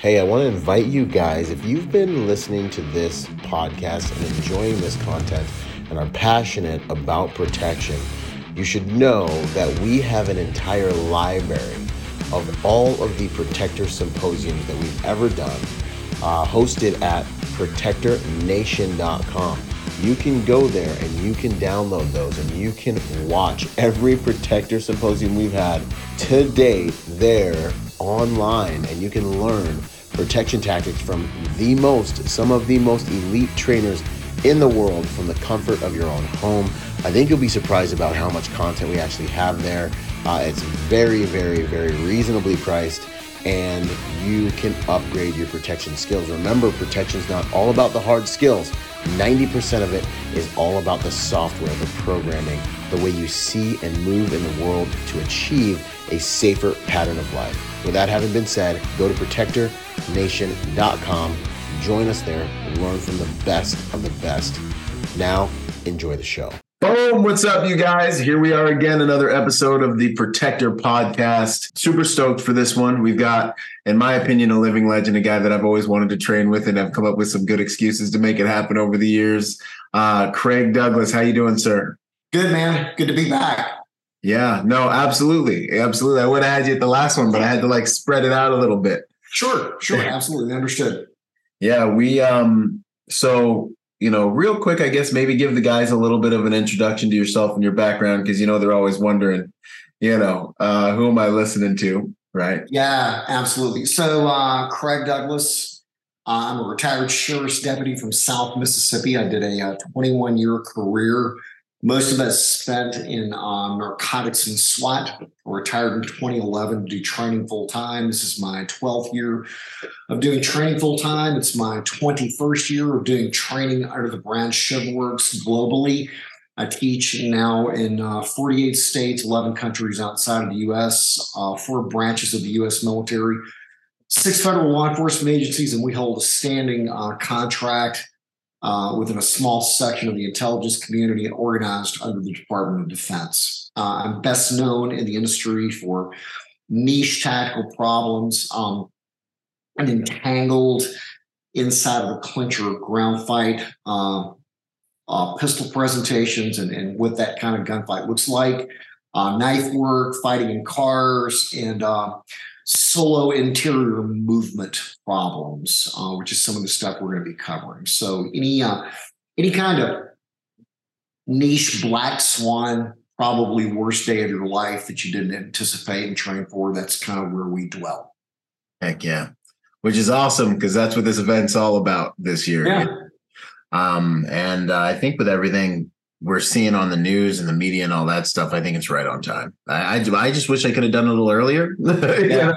Hey, I want to invite you guys, if you've been listening to this podcast and enjoying this content and are passionate about protection, you should know that we have an entire library of all of the Protector symposiums that we've ever done, uh, hosted at protectornation.com. You can go there and you can download those and you can watch every Protector symposium we've had to date there online and you can learn protection tactics from the most, some of the most elite trainers in the world from the comfort of your own home. I think you'll be surprised about how much content we actually have there. Uh, it's very, very, very reasonably priced and you can upgrade your protection skills. Remember, protection is not all about the hard skills. 90% of it is all about the software, the programming, the way you see and move in the world to achieve a safer pattern of life. With that having been said, go to protectornation.com, join us there, learn from the best of the best. Now, enjoy the show. Boom! What's up, you guys? Here we are again, another episode of the Protector Podcast. Super stoked for this one. We've got, in my opinion, a living legend, a guy that I've always wanted to train with, and I've come up with some good excuses to make it happen over the years. Uh, Craig Douglas, how you doing, sir? Good, man. Good to be back. Yeah, no, absolutely. Absolutely. I would have had you at the last one, but I had to like spread it out a little bit. Sure, sure, absolutely. Understood. Yeah, we um so you know, real quick, I guess maybe give the guys a little bit of an introduction to yourself and your background because you know they're always wondering, you know, uh, who am I listening to, right? Yeah, absolutely. So, uh, Craig Douglas, uh, I'm a retired sheriff's deputy from South Mississippi. I did a, a uh, 21 year career most of us spent in um, narcotics and SWAT. I retired in 2011 to do training full time. This is my 12th year of doing training full time. It's my 21st year of doing training under the brand ShivWorks globally. I teach now in uh, 48 states, 11 countries outside of the US, uh, four branches of the US military, six federal law enforcement agencies, and we hold a standing uh, contract uh, within a small section of the intelligence community and organized under the Department of Defense. Uh, I'm best known in the industry for niche tactical problems um, and entangled inside of a clincher ground fight, uh, uh, pistol presentations, and, and what that kind of gunfight looks like, uh, knife work, fighting in cars, and uh, solo interior movement problems, uh, which is some of the stuff we're going to be covering. So any uh, any kind of niche black swan, probably worst day of your life that you didn't anticipate and train for. That's kind of where we dwell. Heck yeah, which is awesome because that's what this event's all about this year. Yeah. Um, and uh, I think with everything we're seeing on the news and the media and all that stuff, I think it's right on time. I, I, I just wish I could have done it a little earlier. yeah.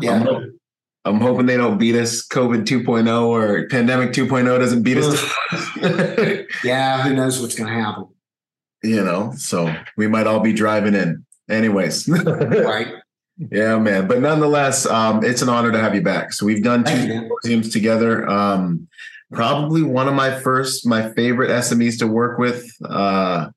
yeah. I'm, hoping, I'm, hoping they don't beat us COVID 2.0 or pandemic 2.0 doesn't beat us. yeah. Who knows what's going to happen? You know, so we might all be driving in anyways. right. Yeah, man. But nonetheless, um, it's an honor to have you back. So we've done two symposiums together. Um, probably one of my first, my favorite SMEs to work with. Uh,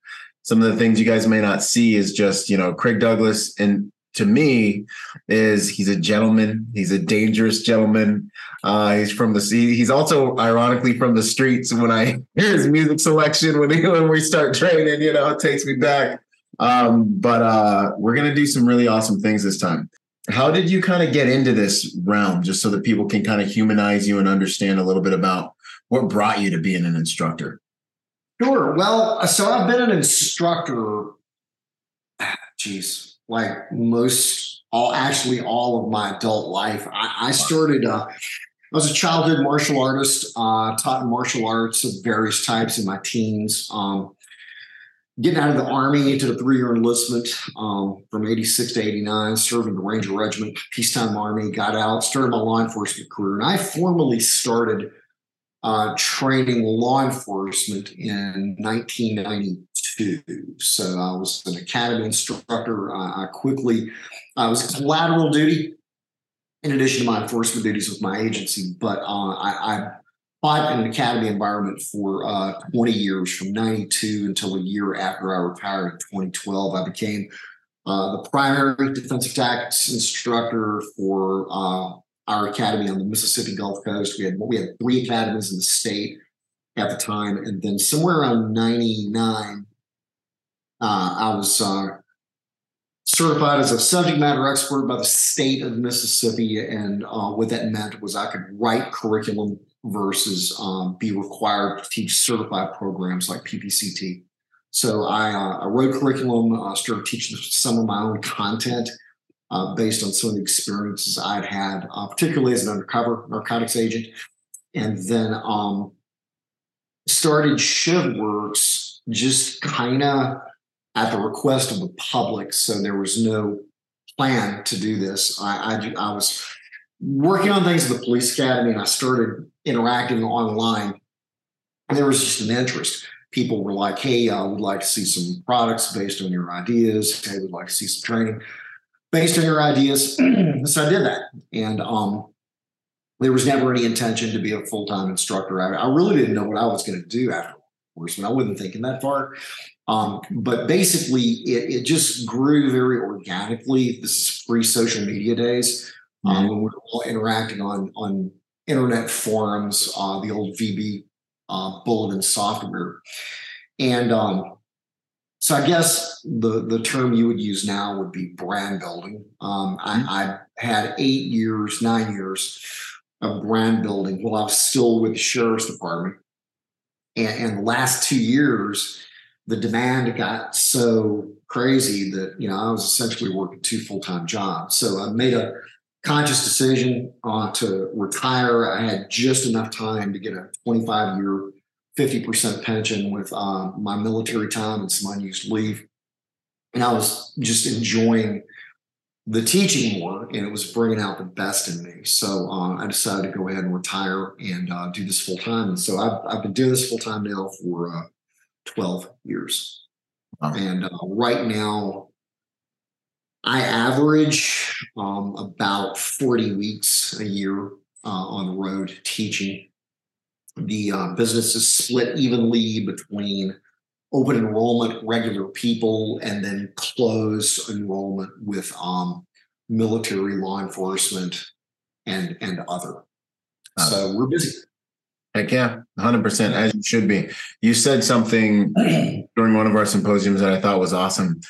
some of the things you guys may not see is just, you know, Craig Douglas and to me is he's a gentleman. He's a dangerous gentleman. Uh, he's from the sea. He's also ironically from the streets. When I hear his music selection, when, he, when we start training, you know, it takes me back. Um, but uh, we're gonna do some really awesome things this time. How did you kind of get into this realm, just so that people can kind of humanize you and understand a little bit about what brought you to being an instructor? Sure. Well, so I've been an instructor, geez, like most, all actually all of my adult life. I, I started, uh, I was a childhood martial artist, uh, taught martial arts of various types in my teens. Um, getting out of the army into the three-year enlistment um, from 86 to 89 serving the ranger regiment peacetime army got out started my law enforcement career and i formally started uh, training law enforcement in 1992. So I was an academy instructor. I, I quickly, I was collateral duty in addition to my enforcement duties with my agency, but uh, I, I fought in an academy environment for uh, 20 years from 92 until a year after I retired in 2012. I became uh, the primary defensive tactics instructor for uh, our academy on the Mississippi Gulf Coast. We had we had three academies in the state at the time, and then somewhere around '99, uh, I was uh, certified as a subject matter expert by the state of Mississippi, and uh, what that meant was I could write curriculum versus um, be required to teach certified programs like PPCT. So I, uh, I wrote curriculum, uh, started teaching some of my own content uh, based on some of the experiences I'd had, uh, particularly as an undercover narcotics agent, and then um, started ShivWorks just kind of at the request of the public. So there was no plan to do this. I, I, I was working on things at the police academy and I started interacting online. And there was just an interest. People were like, hey, I would like to see some products based on your ideas. Hey, we'd like to see some training based on your ideas. so I did that. And um, there was never any intention to be a full time instructor. I, I, really didn't know what I was going to do after enforcement. I wasn't thinking that far. Um, but basically, it, it, just grew very organically. This is pre social media days um, mm-hmm. when we were all interacting on on internet forums, uh, the old VB uh, bulletin software, and um, so I guess the the term you would use now would be brand building. Um, mm-hmm. I, I had eight years, nine years of brand building while I was still with the sheriff's department. And, and the last two years, the demand got so crazy that you know I was essentially working two full time jobs. So I made a conscious decision uh, to retire. I had just enough time to get a 25 year, 50% pension with uh, my military time and some unused leave, and I was just enjoying the teaching more, and it was bringing out the best in me. So uh, I decided to go ahead and retire and uh, do this full time. And so I've, I've been doing this full time now for uh, 12 years. Wow. And uh, right now, I average um, about 40 weeks a year uh, on the road teaching. The uh, business is split evenly between open enrollment, regular people, and then close enrollment with um, military, law enforcement, and and other. So we're busy. Heck yeah, 100%, as you should be. You said something during one of our symposiums that I thought was awesome.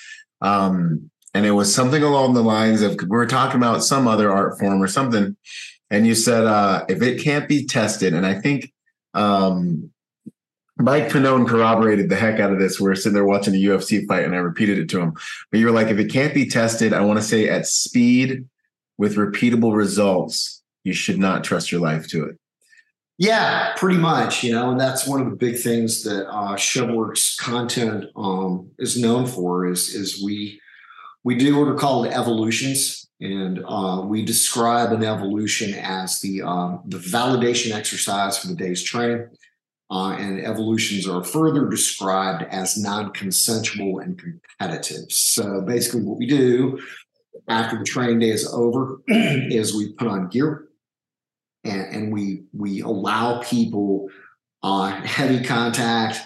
Um, and it was something along the lines of we were talking about some other art form or something. And you said, uh, if it can't be tested, and I think um, Mike Pannone corroborated the heck out of this. We are sitting there watching a UFC fight and I repeated it to him. But you were like, if it can't be tested, I want to say at speed with repeatable results, you should not trust your life to it. Yeah, pretty much. You know, and that's one of the big things that uh, ShivWorks content um, is known for. Is is we we do what are called evolutions, and uh, we describe an evolution as the um, the validation exercise for the day's training. Uh, and evolutions are further described as non-consensual and competitive. So basically, what we do after the training day is over is we put on gear and, and we we allow people uh, heavy contact,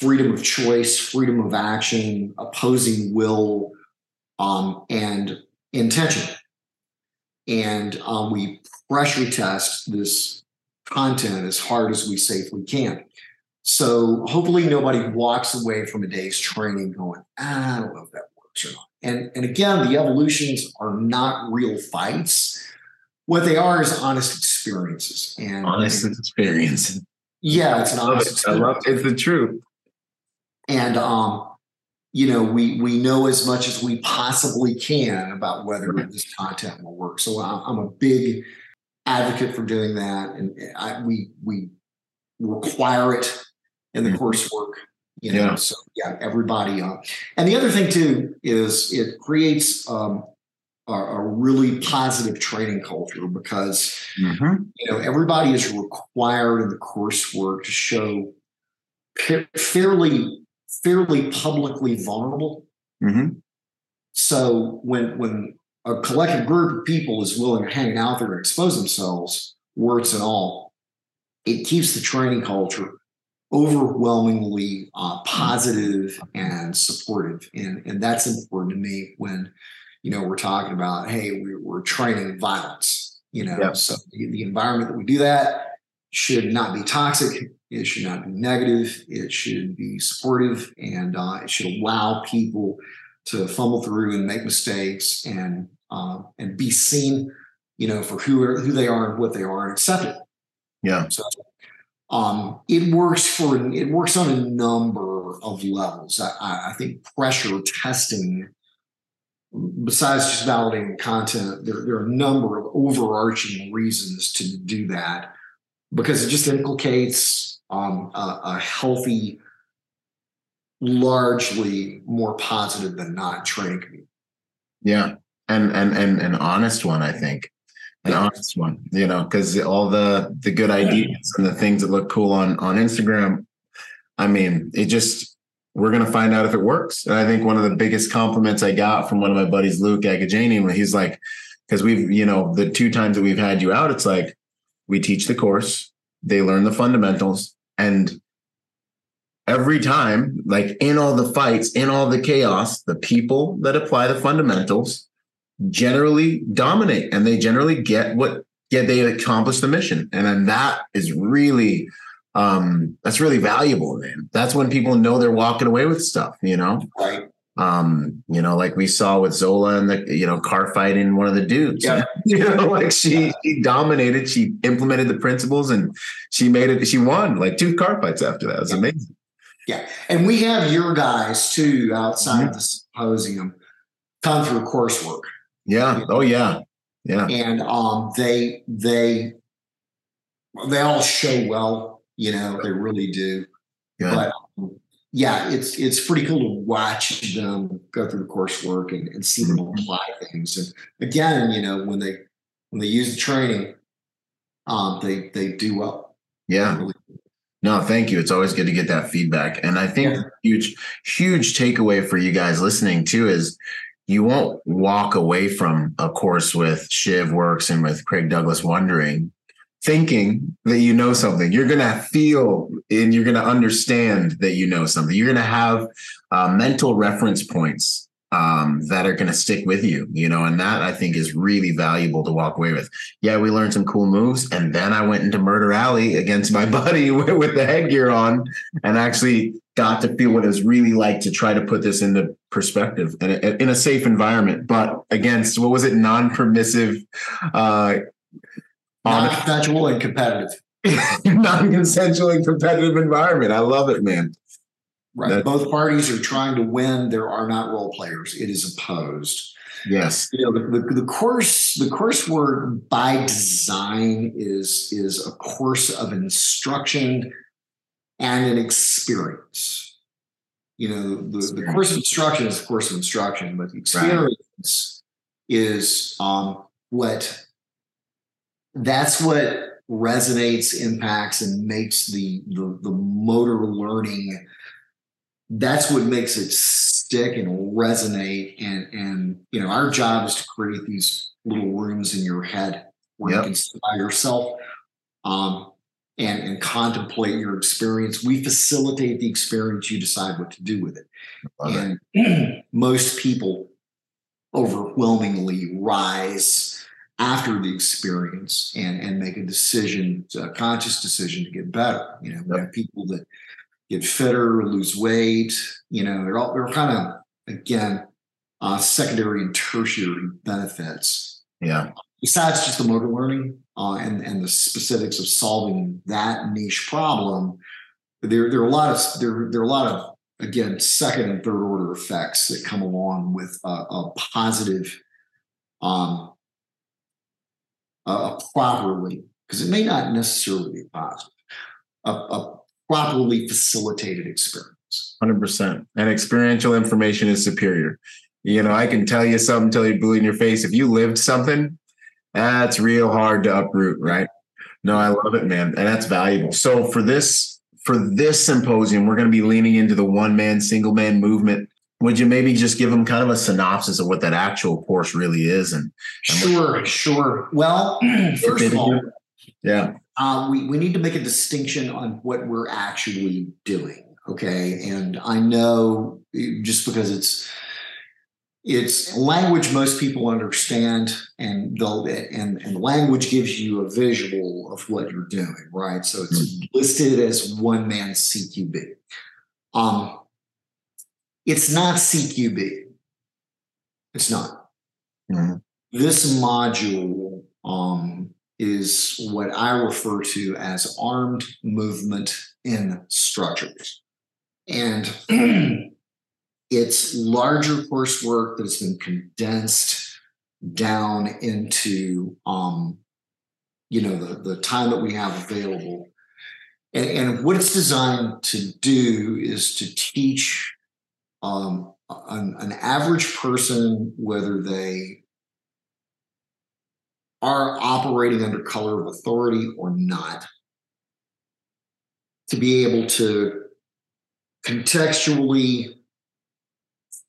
freedom of choice, freedom of action, opposing will, um, and intention. And um, we pressure test this content as hard as we safely can. So hopefully nobody walks away from a day's training going, ah, I don't know if that works or not. And, and again, the evolutions are not real fights what they are is honest experiences and honest and, experience. Yeah, it's an honest. I love it. It's the truth. And um, you know, we we know as much as we possibly can about whether this content will work. So I'm a big advocate for doing that, and I, we we require it in the mm-hmm. coursework. You know, yeah. so yeah, everybody. Uh, and the other thing too is it creates um, a, a really positive training culture because mm-hmm. you know everybody is required in the coursework to show fairly fairly publicly vulnerable. Mm-hmm. So when when a collective group of people is willing to hang out there and expose themselves, words and all, it keeps the training culture overwhelmingly uh, positive and supportive, and and that's important to me when you know, we're talking about, hey, we, are training violence. You know, yep. so the, the environment that we do that should not be toxic. It should not be negative. It should be supportive, and uh, it should allow people to fumble through and make mistakes and uh, and be seen, you know, for who are, who they are and what they are, and accepted. Yeah. So um, it works for it works on a number of levels. I, I think pressure testing, besides just validating content, there, there are a number of overarching reasons to do that because it just implicates um, a, a healthy, largely more positive than not training community. Yeah, and and and an honest one, I think an honest one, you know, because all the the good ideas and the things that look cool on on Instagram, I mean, it just we're gonna find out if it works. And I think one of the biggest compliments I got from one of my buddies, Luke Agajani, when he's like, because we've, you know, the two times that we've had you out, it's like we teach the course, they learn the fundamentals, and every time, like in all the fights, in all the chaos, the people that apply the fundamentals generally dominate and they generally get what get they accomplish the mission. And then that is really um that's really valuable man. That's when people know they're walking away with stuff you know? Right um you know like we saw with zola and the you know car fighting one of the dudes yeah. you know like she she dominated she implemented the principles and she made it she won like two car fights after that it was yeah. amazing yeah and we have your guys too outside mm-hmm. of the symposium come through coursework yeah. Oh yeah. Yeah. And um, they they they all show well. You know, they really do. Good. But yeah, it's it's pretty cool to watch them go through the coursework and, and see them mm-hmm. apply things. And again, you know, when they when they use the training, um, they they do well. Yeah. No, thank you. It's always good to get that feedback. And I think yeah. huge, huge takeaway for you guys listening too is you won't walk away from a course with ShivWorks and with Craig Douglas wondering, thinking that you know something. You're going to feel and you're going to understand that you know something. You're going to have uh, mental reference points um, that are going to stick with you, you know, and that I think is really valuable to walk away with. Yeah, we learned some cool moves, and then I went into Murder Alley against my buddy with, the headgear on, and actually got to feel what it was really like to try to put this into perspective and in a safe environment, but against what was it, non-permissive, uh, non-consensual and competitive, non-consensual and competitive environment. I love it, man. Right. That's, Both parties are trying to win. There are not role players. It is opposed. Yes. You know, the, the, the course, the coursework by design is, is a course of instruction and an experience. You know, the, the course of instruction is the course of instruction, but the experience right. is um, what that's what resonates, impacts, and makes the, the, the motor learning that's what makes it stick and resonate. And and you know, our job is to create these little rooms in your head where yep. you can sit by yourself um, and and contemplate your experience. We facilitate the experience. You decide what to do with it. and it. most people overwhelmingly rise after the experience and and make a decision, a conscious decision to get better. You know, we have people that get fitter, lose weight. You know, they're all they're kind of again uh, secondary and tertiary benefits. Yeah. Besides just the motor learning uh, and and the specifics of solving that niche problem, there there are a lot of there there are a lot of again second and third order effects that come along with a, a positive, um, a properly because it may not necessarily be positive, a, a properly facilitated experience. 100%. And experiential information is superior. You know, I can tell you something till you're blue in your face. If you lived something, that's real hard to uproot, right? No, I love it, man. And that's valuable. So for this, for this symposium, we're going to be leaning into the one man, single man movement. Would you maybe just give them kind of a synopsis of what that actual course really is? And, and sure, what- sure. Well, first of all, yeah, uh, we, we need to make a distinction on what we're actually doing. Okay. And I know just because it's it's language most people understand and they'll and and language gives you a visual of what you're doing right so it's mm-hmm. listed as one man cqb um it's not cqb it's not. Mm-hmm. this module um is what i refer to as armed movement in structures. And it's larger coursework that's been condensed down into um, you know the, the time that we have available. And, and what it's designed to do is to teach um, an, an average person whether they are operating under color of authority or not to be able to contextually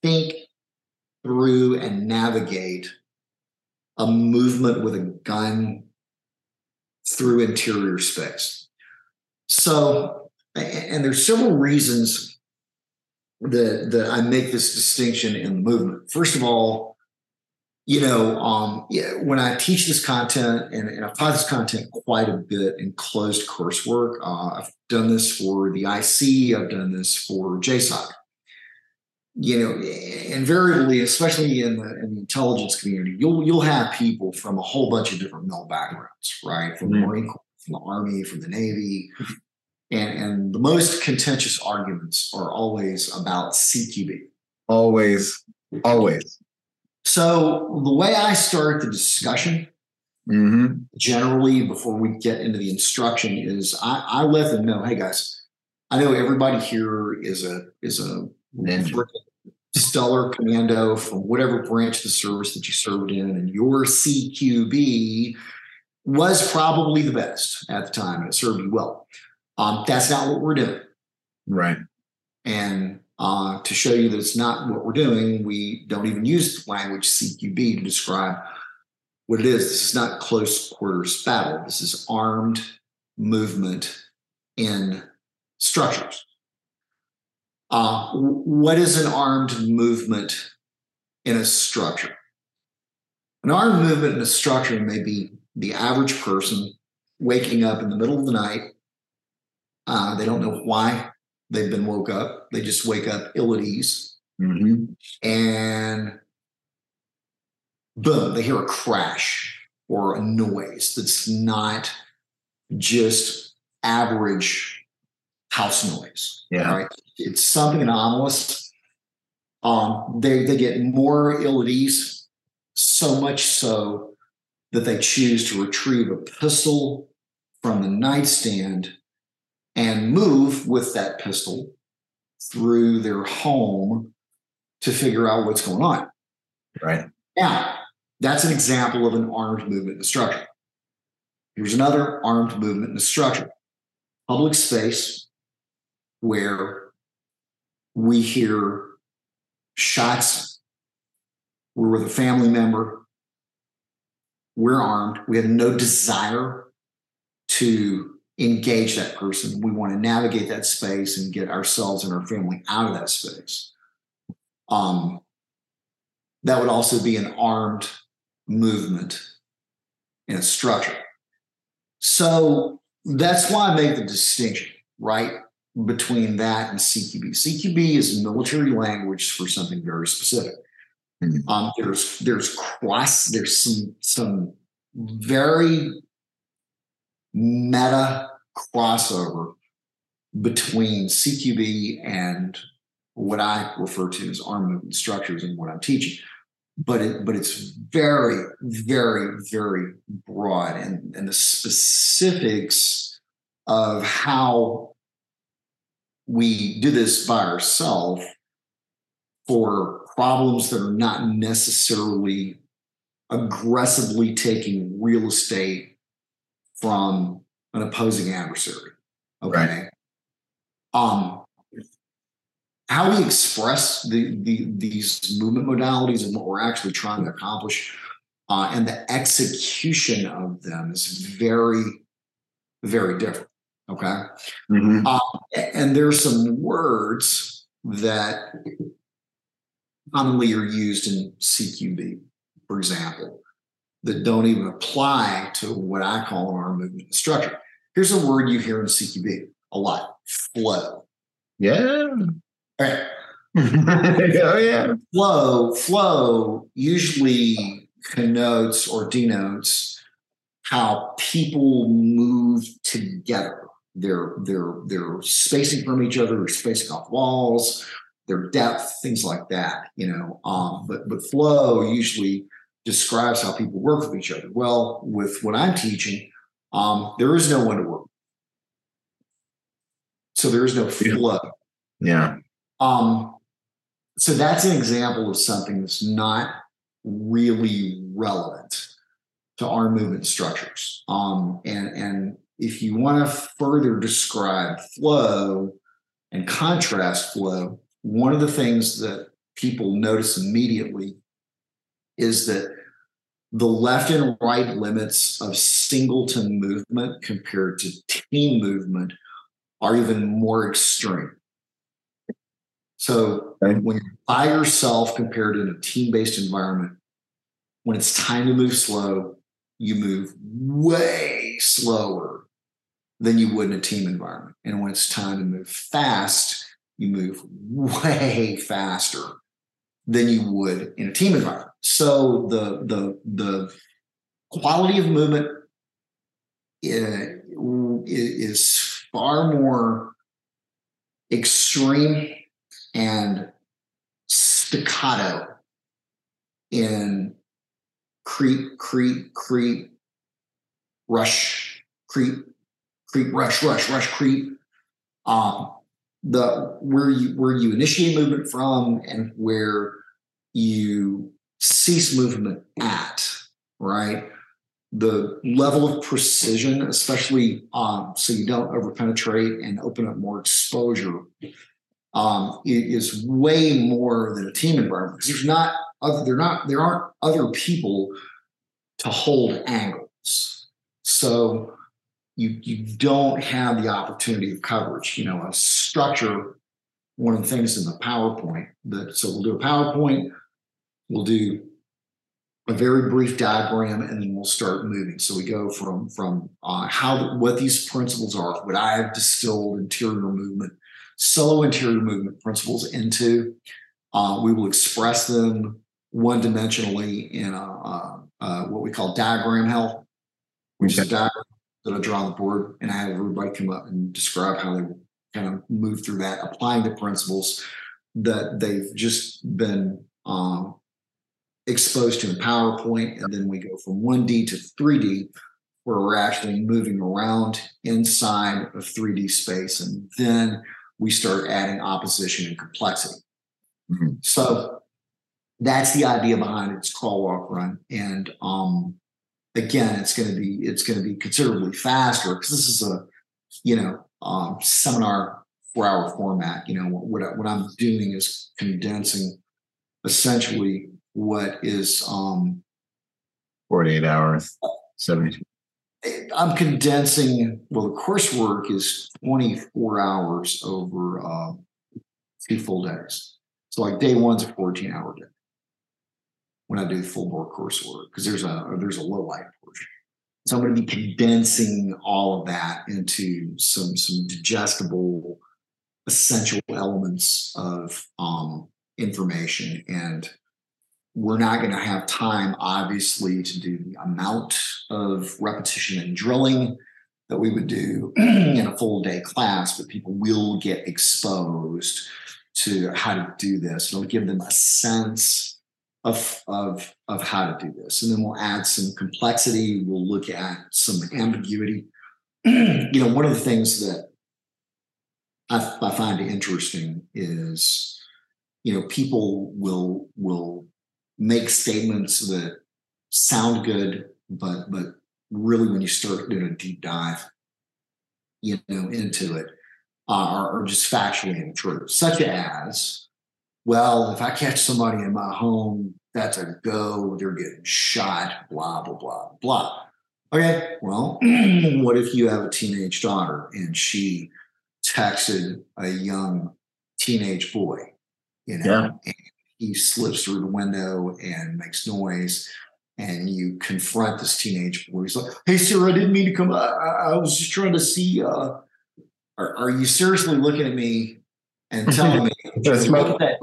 think through and navigate a movement with a gun through interior space. So, and there's several reasons that that I make this distinction in the movement. First of all, you know, um, yeah, when I teach this content, and, and I've taught this content quite a bit in closed coursework. Uh, I've done this for the IC. I've done this for JSOC you know, invariably, especially in the, in the intelligence community, you'll you'll have people from a whole bunch of different mil backgrounds, right? From mm-hmm. the Marine Corps, from the Army, from the Navy, and and the most contentious arguments are always about CQB. Always, always. So the way I start the discussion, mm-hmm. generally before we get into the instruction, is I, I let them know, hey guys, I know everybody here is a is a ninja stellar commando from whatever branch of the service that you served in, and your CQB was probably the best at the time and it served you well. Um, that's not what we're doing. Right. And uh, to show you that it's not what we're doing, we don't even use the language CQB to describe what it is. This is not close quarters battle. This is armed movement in structures. Uh, what is an armed movement in a structure? An armed movement in a structure may be the average person waking up in the middle of the night. Uh, they don't know why they've been woke up. They just wake up ill at ease. Mm-hmm. And boom, they hear a crash or a noise that's not just average house noise. Yeah. Right it's something anomalous. Um, they they get more ill at ease, so much so that they choose to retrieve a pistol from the nightstand and move with that pistol through their home to figure out what's going on. Right. Now, that's an example of an armed movement in structure. Here's another armed movement in structure. Public space where we hear shots. We're with a family member. We're armed. We have no desire to engage that person. We want to navigate that space and get ourselves and our family out of that space. Um, that would also be an armed movement and a structure. So that's why I make the distinction, right? between that and CQB. CQB is military language for something very specific. Mm-hmm. Um, there's there's cross there's some some very meta crossover between CQB and what I refer to as arm movement structures and what I'm teaching. But it but it's very, very, very broad and, and the specifics of how we do this by ourselves for problems that are not necessarily aggressively taking real estate from an opposing adversary. Okay. Right. Um, how we express the, the, these movement modalities and what we're actually trying to accomplish uh, and the execution of them is very, very different. Okay. Mm-hmm. Um, and there's some words that commonly are used in CQB, for example, that don't even apply to what I call our movement structure. Here's a word you hear in CQB a lot flow. Yeah. All right. oh yeah. Flow, flow usually connotes or denotes how people move together. They're they're they're spacing from each other, or spacing off walls, their depth, things like that. You know, um, but but flow usually describes how people work with each other. Well, with what I'm teaching, um, there is no one to work. So there is no flow. Yeah. Um, so that's an example of something that's not really relevant to our movement structures. Um, and, and if you want to further describe flow and contrast flow, one of the things that people notice immediately is that the left and right limits of singleton movement compared to team movement are even more extreme. So Okay. when you're by yourself compared in a team-based environment, when it's time to move slow, you move way slower than you would in a team environment. And when it's time to move fast, you move way faster than you would in a team environment. So the the the quality of movement is far more extreme and staccato in creep, creep, creep, rush, creep, creep, rush, rush, rush, creep. Um, the where you where you initiate movement from and where you cease movement at, right? The level of precision, especially um, so you don't overpenetrate and open up more exposure, um, is way more than a team environment because there's not other, there not there aren't other people to hold angles. So you you don't have the opportunity of coverage. You know, a structure. One of the things in the PowerPoint that so we'll do a PowerPoint, we'll do a very brief diagram, and then we'll start moving. So we go from from uh, how what these principles are, what I have distilled interior movement, solo interior movement principles into. Uh, we will express them one dimensionally in a, uh, uh, what we call diagram hell, which is a diagram that I draw on the board, and I have everybody come up and describe how they kind of move through that, applying the principles that they've just been um, exposed to in PowerPoint, and then we go from 1D to 3D, where we're actually moving around inside of 3D space, and then we start adding opposition and complexity. Mhm. So that's the idea behind it. It's crawl, walk, run, and um, again, it's going to be it's going to be considerably faster because this is a you know um, seminar four hour format. You know what I- what I'm doing is condensing essentially what is um, 48 hours, 72. I'm condensing. Well, the coursework is 24 hours over uh, two full days. So like day one's a 14 hour day when I do full board coursework because there's a there's a low light portion. So I'm going to be condensing all of that into some some digestible, essential elements of um, information and we're not going to have time, obviously, to do the amount of repetition and drilling that we would do in a full day class, but people will get exposed to how to do this. It'll give them a sense of, of, of how to do this. And then we'll add some complexity. We'll look at some ambiguity. you know, one of the things that I, I find interesting is, you know, people will will make statements that sound good, but but really when you start doing a deep dive, you know, into it, uh, are, are just factually untrue. Such as, well, if I catch somebody in my home, that's a go. They're getting shot. Blah blah blah blah. Okay, well, what if you have a teenage daughter and she texted a young teenage boy, you know, Yeah. and he slips through the window and makes noise. And you confront this teenage boy. He's like, "Hey, sir, I didn't mean to come. I, I was just trying to see. Uh, are, are you seriously looking at me and telling me You look at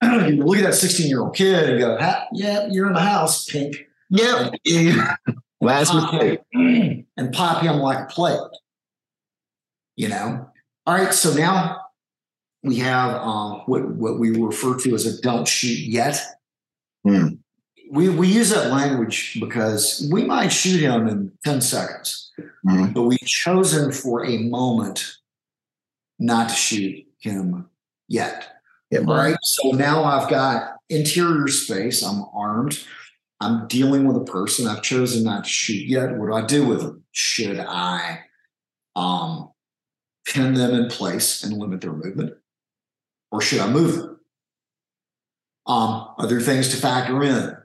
that, you look at that 16 year old kid and go, yeah, you're in the house, pink, Yep. Yeah. Last mistake. him, and pop him like a plate. You know? All right, so now we have uh, what, what we refer to as a don't shoot yet. Hmm. We, we use that language because we might shoot him in 10 seconds, Mhm. but we've chosen for a moment not to shoot him yet. Yeah, All right. right. So now I've got interior space. I'm armed. I'm dealing with a person. I've chosen not to shoot yet. What do I do with them? Should I um, pin them in place and limit their movement? Or should I move them? Um, other things to factor in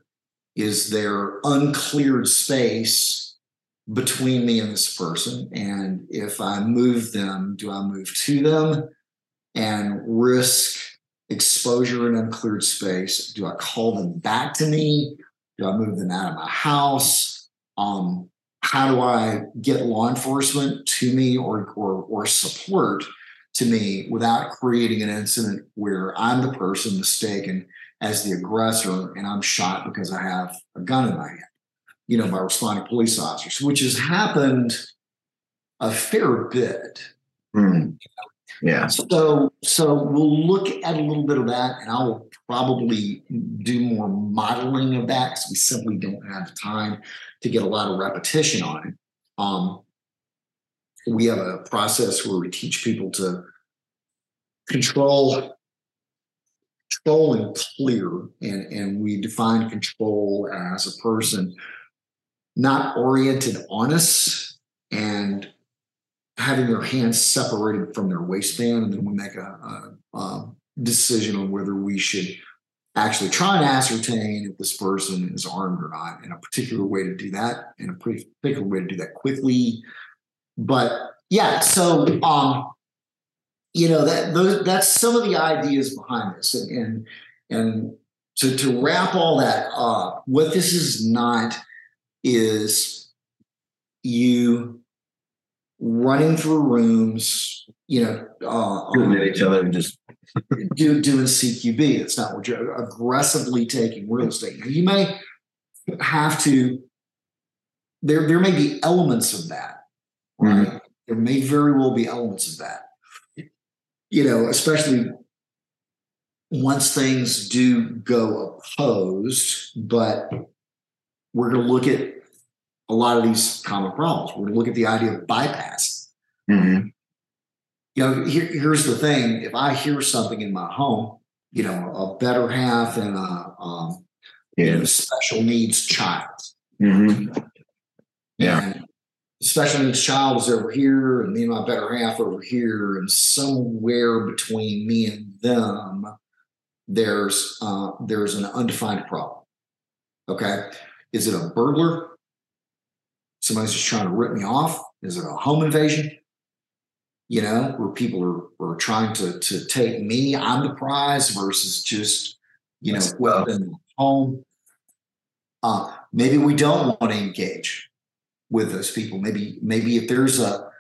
is there uncleared space between me and this person? And if I move them, do I move to them and risk exposure in uncleared space? Do I call them back to me? Do I move them out of my house? Um, how do I get law enforcement to me or, or, or support to me without creating an incident where I'm the person mistaken as the aggressor and I'm shot because I have a gun in my hand, you know, by responding police officers, which has happened a fair bit. Hmm. Yeah. So, so we'll look at a little bit of that, and I will probably do more modeling of that because we simply don't have time to get a lot of repetition on it. Um, we have a process where we teach people to control, control and clear, and and we define control as a person not oriented on us and having their hands separated from their waistband, and then we make a, a, a decision on whether we should actually try and ascertain if this person is armed or not, and a particular way to do that, and a particular way to do that quickly. But yeah, so um, you know that those, that's some of the ideas behind this, and and, and to to wrap all that up, what this is not is you running through rooms, you know, uh, Shooting at each other and just do, doing CQB. It's not what you're aggressively taking real estate. You may have to, there, there may be elements of that, right? There may very well be elements of that. You know, especially once things do go opposed, but we're going to look at a lot of these common problems. We're going to look at the idea of bypass. Mhm. You know, here, here's the thing: if I hear something in my home, you know, a better half and a um, you know, special needs child, Mhm. Yeah. and special needs child is over here, and me and my better half over here, and somewhere between me and them, there's uh, there's an undefined problem. Okay, is it a burglar? Somebody's just trying to rip me off? Is it a home invasion? You know, where people are, are trying to to take me, I'm the prize, versus just you know well in the home. Uh, maybe we don't want to engage with those people. Maybe maybe if there's a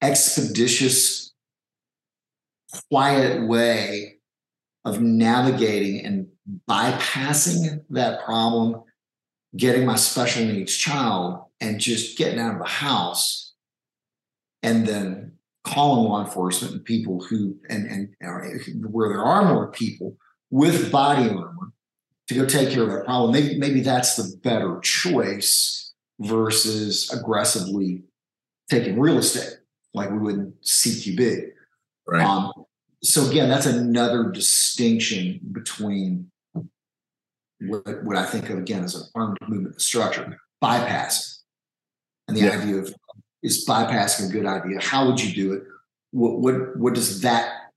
expeditious, quiet way of navigating and bypassing that problem, getting my special needs child and just getting out of the house and then calling law enforcement and people who and and uh, where there are more people with body armor to go take care of that problem. Maybe maybe that's the better choice versus aggressively taking real estate like we would in CQB. Right. Um, so again, that's another distinction between what, what I think of again as an armed movement structure, bypass, and the Yeah. idea of is bypassing a good idea? How would you do it? What what what does that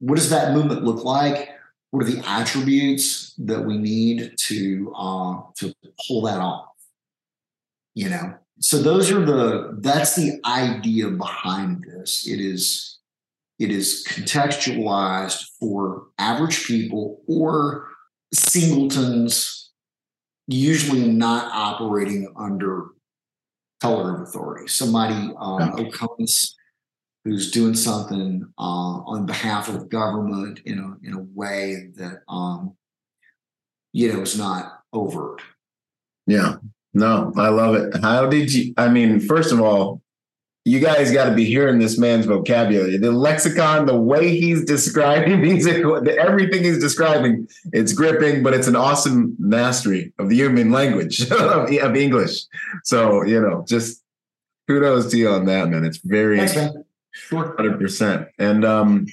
what does that movement look like? What are the attributes that we need to uh, to pull that off? You know, so those are the that's the idea behind this. It is it is contextualized for average people or singletons, usually not operating under color of authority. Somebody, um, OCONUS, who's doing something uh, on behalf of the government in a in a way that um, you know is not overt. Yeah. No, I love it. How did you? I mean, first of all, you guys got to be hearing this man's vocabulary, the lexicon, the way he's describing music, everything he's describing. It's gripping, but it's an awesome mastery of the human language of, of English. So you know, just kudos to you on that, man. It's very Thanks, man. Sure. hundred percent. And um,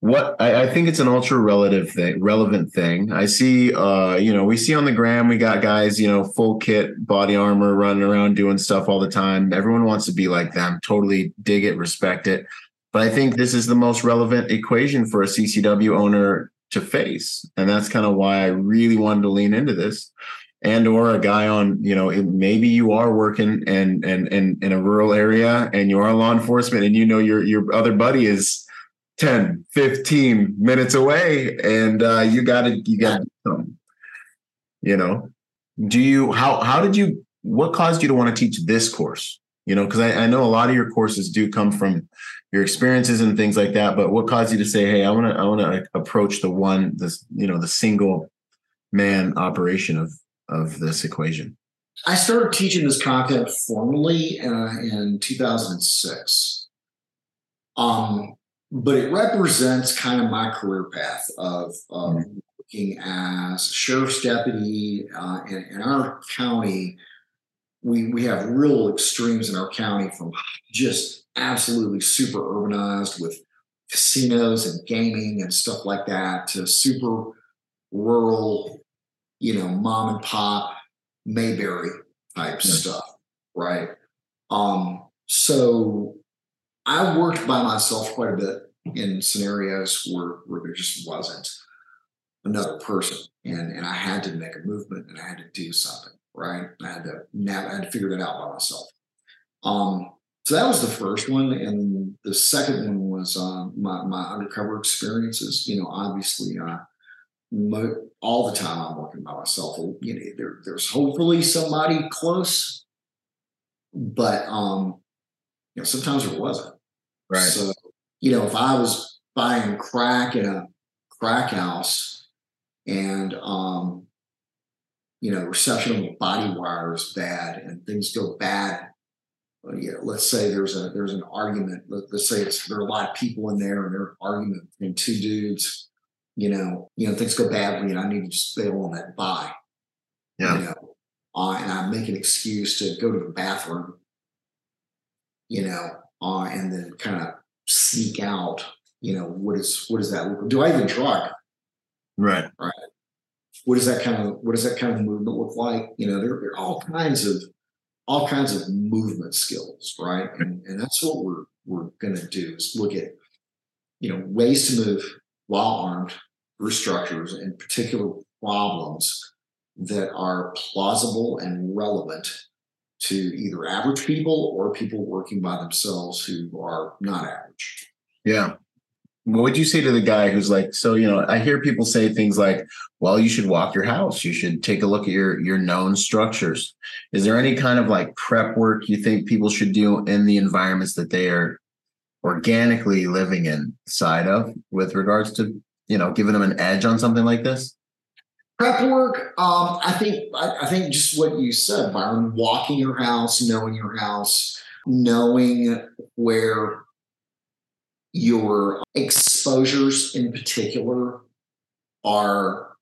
what I, I think it's an ultra relative thing, relevant thing. I see, uh, you know, we see on the gram, we got guys, you know, full kit, body armor, running around doing stuff all the time. Everyone wants to be like them. Totally dig it, respect it. But I think this is the most relevant equation for a CCW owner to face, and that's kind of why I really wanted to lean into this. And or a guy on, you know, maybe you are working and and and in a rural area, and you are law enforcement, and you know your your other buddy is 10 15 minutes away and uh, you gotta you gotta do you know? Do you how how did you what caused you to want to teach this course? You know because I, I know a lot of your courses do come from your experiences and things like that but what caused you to say hey i want to i want to approach the one this you know the single man operation of of this equation? I started teaching this content formally uh, in 2006. Um, but it represents kind of my career path of, Mhm. working as sheriff's deputy uh, in, in our county. We we have real extremes in our county from just absolutely super urbanized with casinos and gaming and stuff like that to super rural, you know, mom and pop Mayberry type stuff, right? Um, so I worked by myself quite a bit in scenarios where, where there just wasn't another person, and and I had to make a movement and I had to do something, right? I had to now I had to figure that out by myself. Um, so that was the first one, and the second one was um, my my undercover experiences. You know, obviously, uh, mo- all the time I'm working by myself. You know, there, there's hopefully somebody close, but um, you know, sometimes there wasn't. So, you know, if I was buying crack in a crack house and um, you know, reception of the body wire is bad and things go bad. uh, You know, let's say there's a there's an argument. Let, let's say it's there are a lot of people in there and there's an argument between two dudes. You know, you know, things go badly and I need to just bail on that buy. Yeah. You know, uh, and I make an excuse to go to the bathroom. You know, uh, and then kind of seek out. You know, what is what is that? Do I even drug? right right. What does that kind of what does that kind of movement look like? You know, there, there are all kinds of all kinds of movement skills, right? And and that's what we're we're gonna do is look at you know ways to move while armed through structures and particular problems that are plausible and relevant to either average people or people working by themselves who are not average. Yeah. What would you say to the guy who's like, so you know, I hear people say things like, "Well, you should walk your house. You should take a look at your your known structures." Is there any kind of like prep work you think people should do in the environments that they are organically living inside of, with regards to you know giving them an edge on something like this? Prep work, um, I think I, I think just what you said, Byron, walking your house, knowing your house, knowing where your exposures in particular are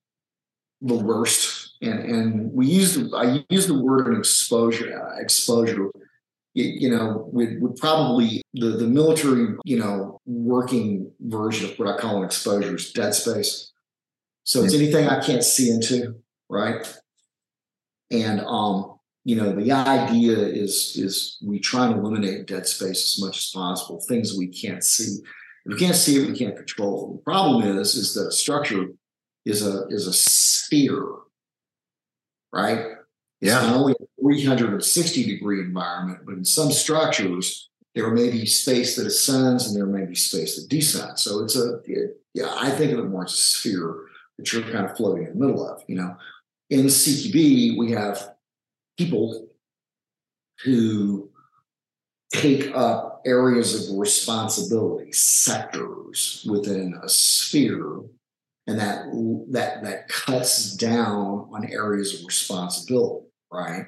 the worst. And and we use I use the word an exposure exposure. You, you know, would would probably the the military, you know, working version of what I call an exposure is dead space. So it's anything I can't see into, right? And um, you know, the idea is is we try and eliminate dead space as much as possible, things we can't see. If we can't see it, we can't control it. The problem is, is that a structure is a is a sphere, right? It's Yeah. not only a 360 degree environment, but in some structures, there may be space that ascends and there may be space that descends. So it's a, it- yeah, I think of it more as a sphere that you're kind of floating in the middle of. You know, in CQB, we have people who take up areas of responsibility, sectors within a sphere, and that that that cuts down on areas of responsibility, right?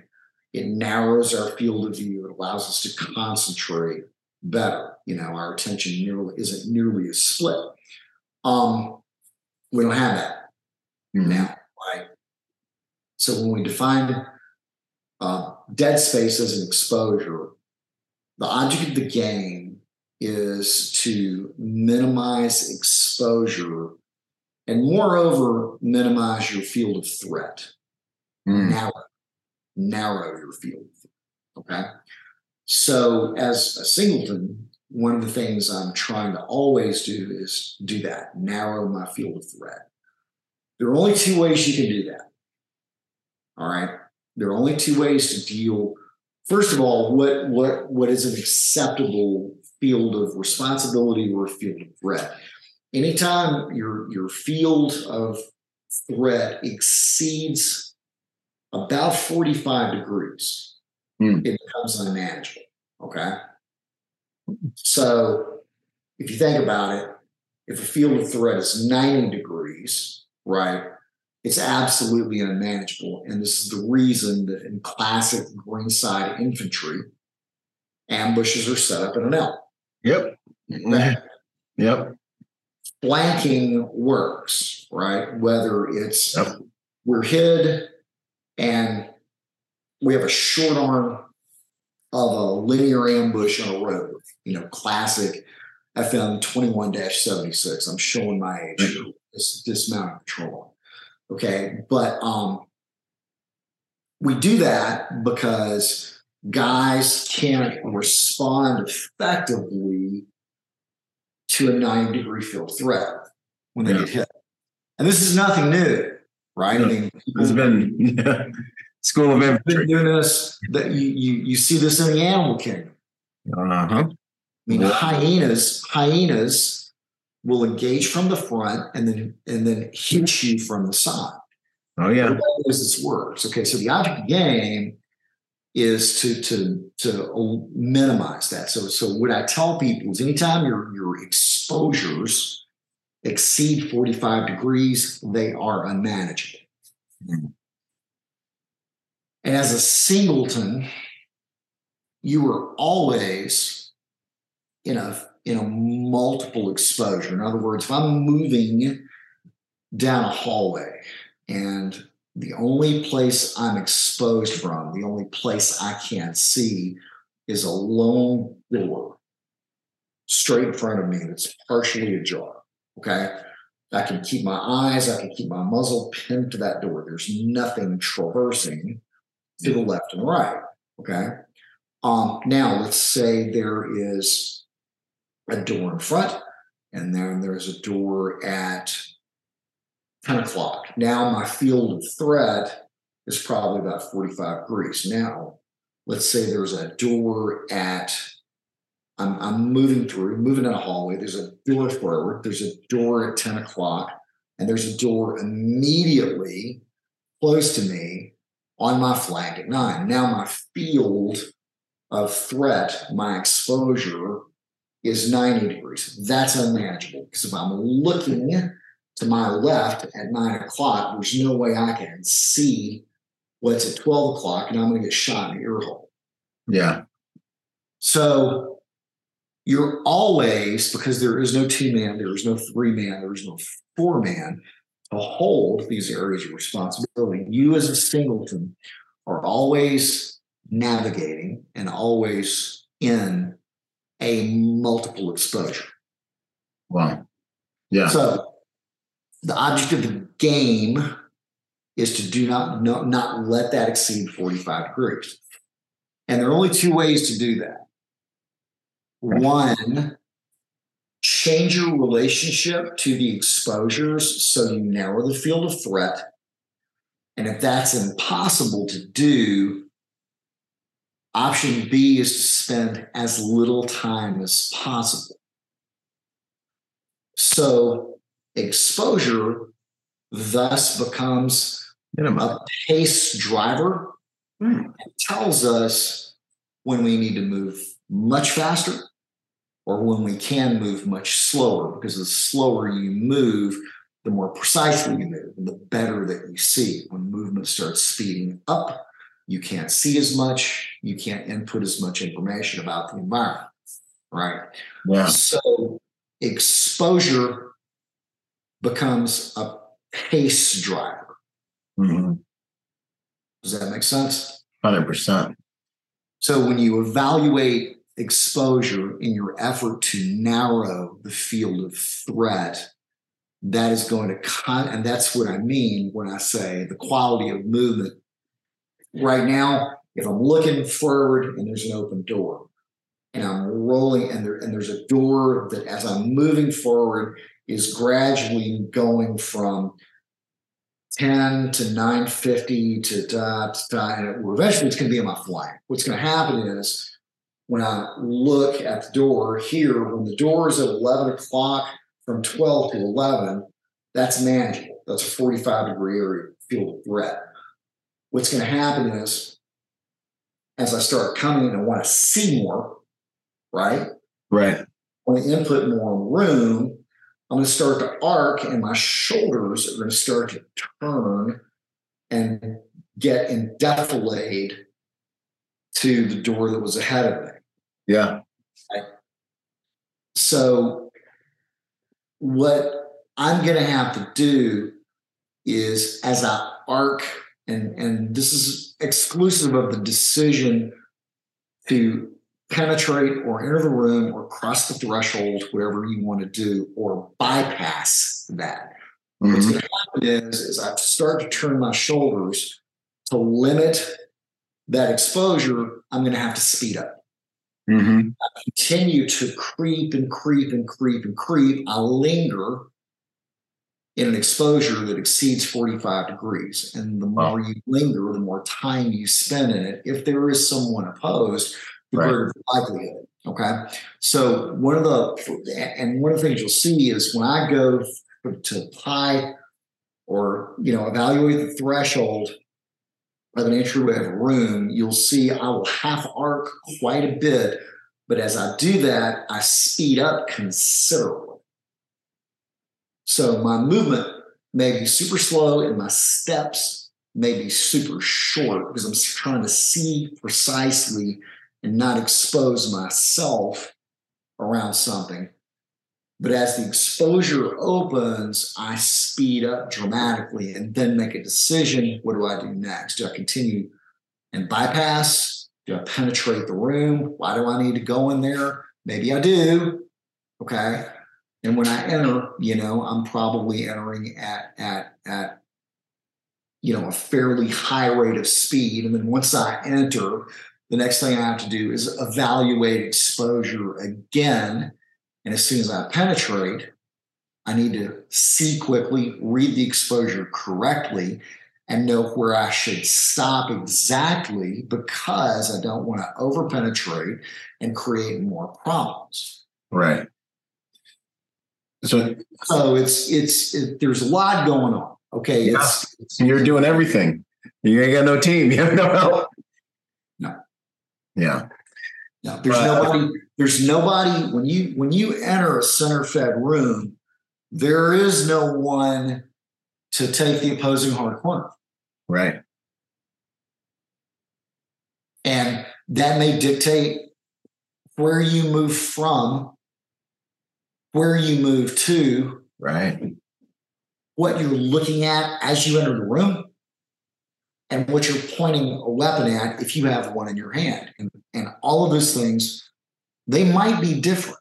It narrows our field of view. It allows us to concentrate better. You know, our attention nearly isn't nearly as split. Um, we don't have that Mhm. now, right? So when we define uh, dead space as an exposure, the object of the game is to minimize exposure and moreover minimize your field of threat Mm. narrow narrow your field okay so as a singleton one of the things i'm trying to always do is do that narrow my field of threat there are only two ways you can do that all right there are only two ways to deal first of all what what what is an acceptable field of responsibility or field of threat anytime your your field of threat exceeds about 45 degrees, Hmm. it becomes unmanageable. Okay. So if you think about it, if a field of threat is 90 degrees, right, it's absolutely unmanageable. And this is the reason that in classic greenside infantry, ambushes are set up in an L. Yep. Mm-hmm. Yep. flanking works, right? Whether it's Yep. we're hid and we have a short arm of a linear ambush on a road, you know, classic FM 21 76. I'm showing my age mm-hmm. This dismounted patrol. Okay. But um we do that because guys can't respond effectively to a 90 degree field threat when they Yeah. get hit. And this is nothing new, right? I mean, It's been school of We've been doing this that you, you you see this in the animal kingdom. Uh huh. I mean, hyenas hyenas will engage from the front and then and then hit you from the side. Oh yeah. Everybody knows this works. Okay, so the object of the game is to to to minimize that. So so what I tell people is anytime your your exposures exceed 45 degrees, they are unmanageable. Mhm. And as a singleton, you are always in a in a multiple exposure. In other words, if I'm moving down a hallway and the only place I'm exposed from, the only place I can't see is a lone door straight in front of me that's partially ajar. Okay. I can keep my eyes, I can keep my muzzle pinned to that door. There's nothing traversing to the left and right. Okay. Um, now let's say there is a door in front, and then there's a door at 10 o'clock. Now my field of threat is probably about 45 degrees. Now, let's say there's a door at I'm, I'm moving through, moving in a hallway. There's a door forward, there's a door at 10 o'clock, and there's a door immediately close to me on my flank at nine. Now my field of threat, my exposure is 90 degrees. That's unmanageable because if I'm looking to my left at nine o'clock, there's no way I can see what's at 12 o'clock and I'm going to get shot in the ear hole. Yeah. So you're always, because there is no two man, there is no three man, there is no four man to hold these areas of responsibility. You as a singleton are always navigating and always in a multiple exposure. Wow. Yeah. So the object of the game is to do not no, not let that exceed 45 degrees. And there are only two ways to do that. One, change your relationship to the exposures so you narrow the field of threat. And if that's impossible to do, option B is to spend as little time as possible. So, exposure thus becomes Minimum. a pace driver. Hmm. It tells us when we need to move much faster or when we can move much slower because the slower you move, the more precisely you move and the better that you see. When movement starts speeding up, you can't see as much, you can't input as much information about the environment, right? Yeah. So exposure becomes a pace driver. Mhm. Does that make sense? 100%. So when you evaluate exposure in your effort to narrow the field of threat, that is going to con and that's what I mean when I say the quality of movement. Right now, if I'm looking forward and there's an open door, and I'm rolling and there and there's a door that as I'm moving forward is gradually going from 10 to 950 to da, da, and eventually it's going to be in my flight. What's going to happen is when I look at the door here, when the door is at 11 o'clock from 12 to 11, that's manageable. That's a 45 degree area field of threat. What's going to happen is as I start coming in, I want to see more, right? Right. When I want to input more room. I'm going to start to arc, and my shoulders are going to start to turn and get endefilade to the door that was ahead of me. Yeah. So, what I'm going to have to do is as I arc, and, and this is exclusive of the decision to penetrate or enter the room or cross the threshold, whatever you want to do, or bypass that. What's Mhm. going to happen is, is I start to turn my shoulders to limit that exposure. I'm going to have to speed up. Mhm. Continue to creep and creep and creep and creep. I linger in an exposure that exceeds 45 degrees. And the more you linger, the more time you spend in it. If there is someone opposed, the Right. greater the likelihood. Okay. So one of the and one of the things you'll see is when I go to apply or you know evaluate the threshold of an entryway of a room, you'll see I will half arc quite a bit, but as I do that, I speed up considerably. So my movement may be super slow and my steps may be super short because I'm trying to see precisely and not expose myself around something. But as the exposure opens, I speed up dramatically and then make a decision. What do I do next? Do I continue and bypass? Do I penetrate the room? Why do I need to go in there? Maybe I do. Okay. And when I enter, you know, I'm probably entering at at at you know a fairly high rate of speed. And then once I enter, the next thing I have to do is evaluate exposure again. And as soon as I penetrate, I need to see quickly, read the exposure correctly, and know where I should stop exactly because I don't want to overpenetrate and create more problems. Right. So oh, So it's it's it, there's a lot going on. Okay, Yeah. it's, it's you're doing everything. You ain't got no team. You have no help. No. Yeah. No, there's Right. nobody. There's nobody when you when you enter a center fed room. There is no one to take the opposing hard corner, Right. and that may dictate where you move from, where you move to, Right. what you're looking at as you enter the room, and what you're pointing a weapon at if you have one in your hand, and and all of those things, they might be different.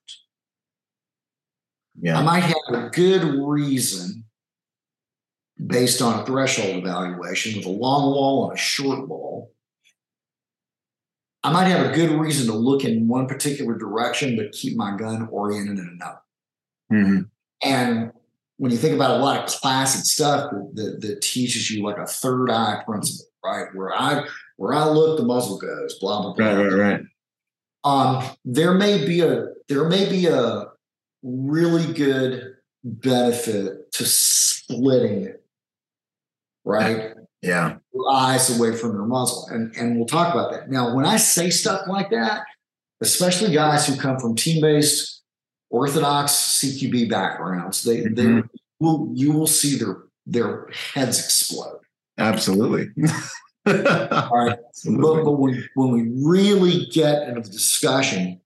I might have a good reason based on a threshold evaluation with a long wall and a short wall. I might have a good reason to look in one particular direction, but keep my gun oriented in another. Mhm. And when you think about a lot of classic stuff that, that, that teaches you like a third eye principle, right? Where I where I look, the muzzle goes, blah blah blah. Right. Right. Right. um, there may be a there may be a really good benefit to splitting it, right? Yeah. Your eyes away from your muzzle. And, and we'll talk about that. Now, when I say stuff like that, especially guys who come from team based, orthodox CQB backgrounds, they, they Mhm. will, you will see their, their heads explode. Absolutely. All right. But, but when, when we really get into the discussion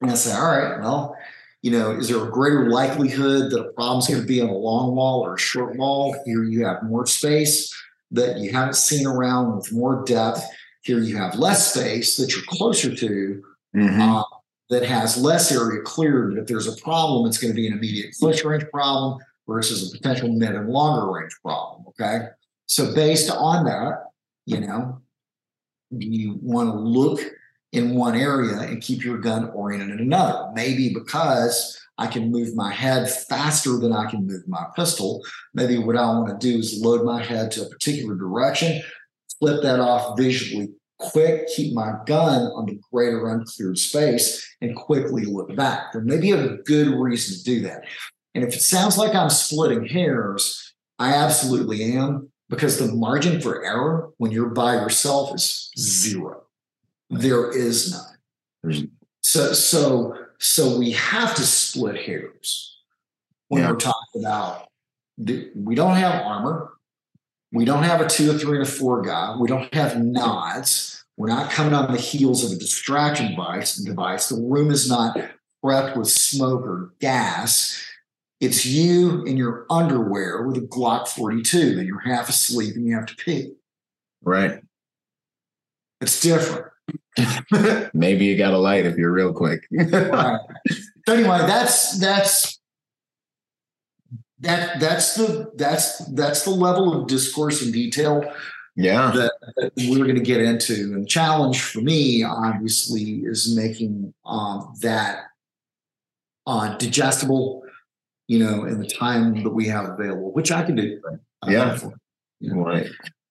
and I say, all right, well, you know, is there a greater likelihood that a problem's going to be on a long wall or a short wall? Here you have more space that you haven't seen around with more depth. Here you have less space that you're closer to Mhm. uh, that has less area cleared. If there's a problem, it's going to be an immediate close range problem versus a potential mid and longer range problem. Okay. So based on that, you know, you want to look in one area and keep your gun oriented in another. Maybe because I can move my head faster than I can move my pistol. Maybe what I want to do is load my head to a particular direction, flip that off visually quick, keep my gun on the greater uncleared space, and quickly look back. There may be a good reason to do that. And if it sounds like I'm splitting hairs, I absolutely am because the margin for error when you're by yourself is zero. There is none. There's- So so so we have to split hairs when Yeah. we're talking about the, we don't have armor. We don't have a two, a three, and a four guy. We don't have nods. We're not coming on the heels of a distraction device. Device. The room is not prepped with smoke or gas. It's you in your underwear with a Glock 42, and you're half asleep and you have to pee. Right. It's different. Maybe you got a light if you're real quick. Right. So anyway, that's that's that that's the that's that's the level of discourse and detail yeah. that, that we're going to get into. And the challenge for me, obviously, is making um, that uh, digestible, you know, in the time that we have available, which I can do. Uh, Yeah. You know, Right.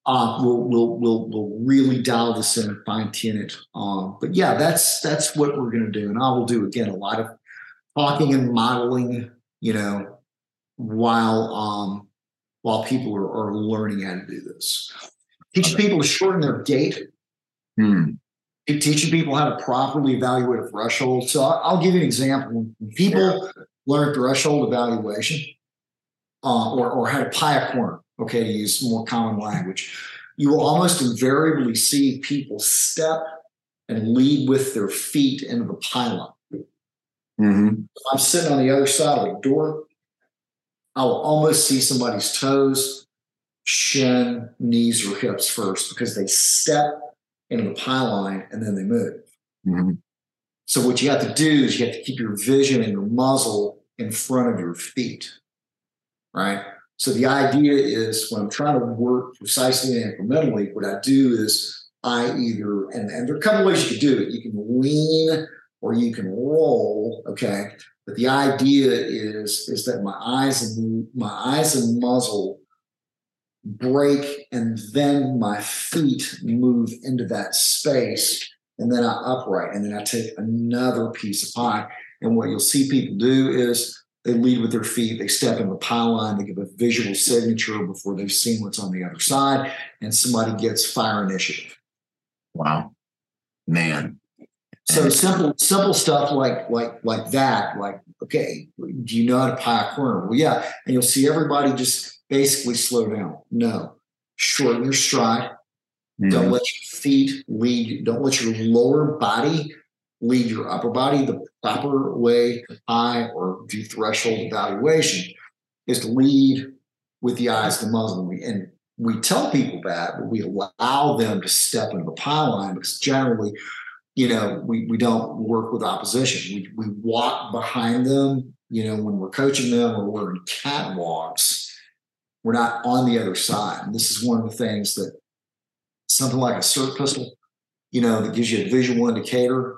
uh, we'll we'll we'll we'll really dial this in, and fine tune it. Um, but yeah, that's that's what we're going to do, and I will do again a lot of talking and modeling, you know, while um while people are, are learning how to do this. Teach people to shorten their gait. Hmm. Teaching people how to properly evaluate a threshold. So I'll give you an example. When people learn threshold evaluation, uh, or or how to pie a corner. Okay, to use more common language, you will almost invariably see people step and lead with their feet into the pie line. hmm I'm sitting on the other side of the door, I will almost see somebody's toes, shin, knees, or hips first because they step into the pie line and then they move. hmm So what you have to do is you have to keep your vision and your muzzle in front of your feet, right? So the idea is when I'm trying to work precisely and incrementally, what I do is I either and, and there are a couple ways you can do it. You can lean or you can roll, okay. But the idea is is that my eyes and my eyes and muzzle break and then my feet move into that space and then I upright, and then I take another piece of pie. And what you'll see people do is they lead with their feet, they step in the pie line, they give a visual signature before they've seen what's on the other side, and somebody gets fire initiative. Wow. Man. So simple, simple stuff like like like that. Like, okay, do you know how to pie a corner? Well, yeah, and you'll see everybody just basically slow down. No, shorten your stride. Don't Mhm. let your feet lead. Don't let your lower body lead your upper body. The proper way to eye or do threshold evaluation is to lead with the eyes, the muzzle. And we tell people that, but we allow them to step into the pie line because generally, you know, we, we don't work with opposition. We, we walk behind them, you know, when we're coaching them or we're in catwalks, we're not on the other side. And this is one of the things that something like a SIRT pistol, you know, that gives you a visual indicator.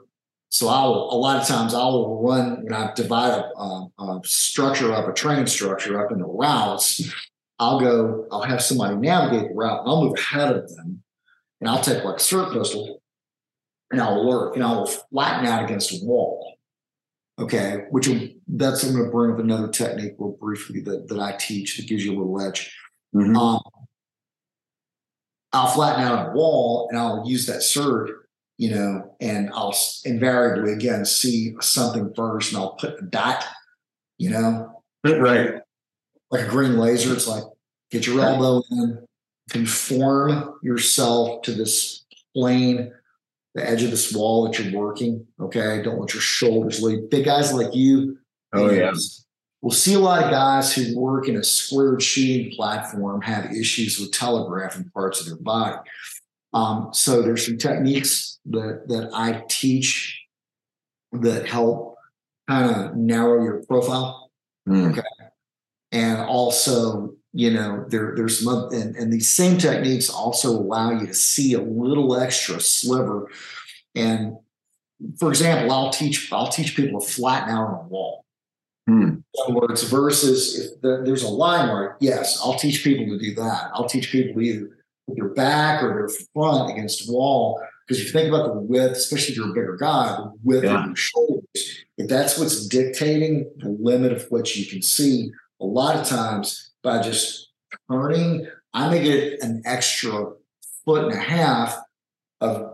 So I'll a lot of times I will run when I divide a, a, a structure up, a training structure up into routes. I'll go, I'll have somebody navigate the route, and I'll move ahead of them, and I'll take like a SIRT pistol, and I'll lurk, and I'll flatten out against a wall. Okay, which will, that's I'm going to bring up another technique real briefly that that I teach that gives you a little edge. Mhm. Um, I'll flatten out a wall and I'll use that SIRT, you know, and I'll invariably again see something first and I'll put a dot, you know, right, like a green laser. It's like get your elbow in, conform yourself to this plane, the edge of this wall that you're working. Okay, don't let your shoulders lead. Big guys like you. Oh yeah. We'll see a lot of guys who work in a squared shooting platform have issues with telegraphing parts of their body. Um, so there's some techniques that that I teach that help kind of narrow your profile. Mm. Okay. And also, you know, there there's some other, and, and these same techniques also allow you to see a little extra sliver. And for example, I'll teach I'll teach people to flatten out on a wall. Hmm. In other words, versus if the, there's a line where, yes, I'll teach people to do that. I'll teach people to either put their back or their front against a wall. Because if you think about the width, especially if you're a bigger guy, the width Yeah. of your shoulders, if that's what's dictating the limit of what you can see, a lot of times by just turning, I may get an extra foot and a half of